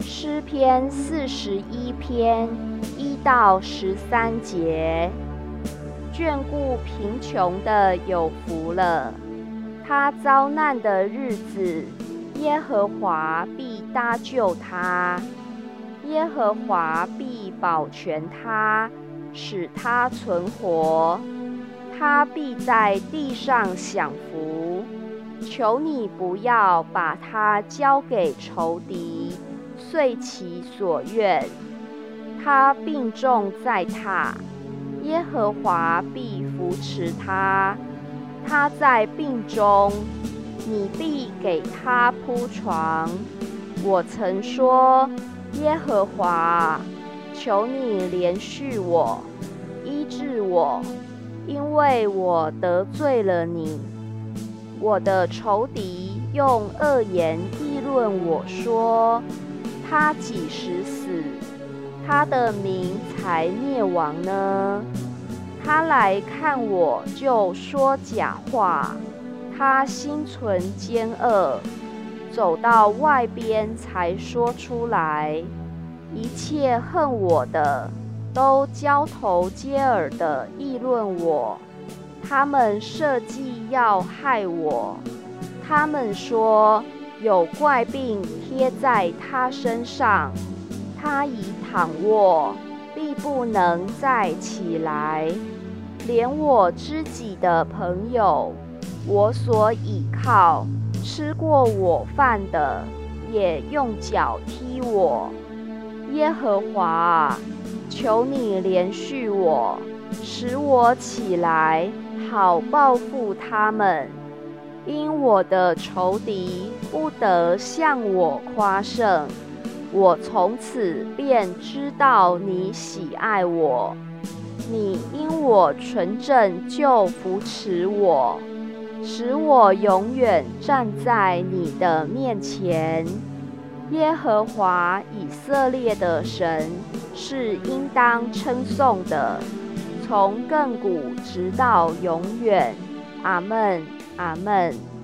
诗篇四十一篇一到十三节，眷顾贫穷的有福了。他遭难的日子，耶和华必搭救他，耶和华必保全他，使他存活。他必在地上享福。求你不要把他交给仇敌，遂其所愿。他病重在榻，耶和华必扶持他。他在病中，你必给他铺床。我曾说，耶和华，求你怜恤我，医治我，因为我得罪了你。我的仇敌用恶言议论我说：“他几时死，他的名才灭亡呢？”他来看我就说假话，他心存奸恶，走到外边才说出来。一切恨我的都交头接耳的议论我。他们设计要害我，他们说有怪病贴在他身上，他已躺卧，必不能再起来。连我知己的朋友，我所倚靠、吃过我饭的，也用脚踢我。耶和华，求你怜恤我，使我起来。好报复他们，因我的仇敌不得向我夸胜。我从此便知道你喜爱我，你因我纯正就扶持我，使我永远站在你的面前。耶和华以色列的神是应当称颂的。从亘古直到永远，阿门，阿门。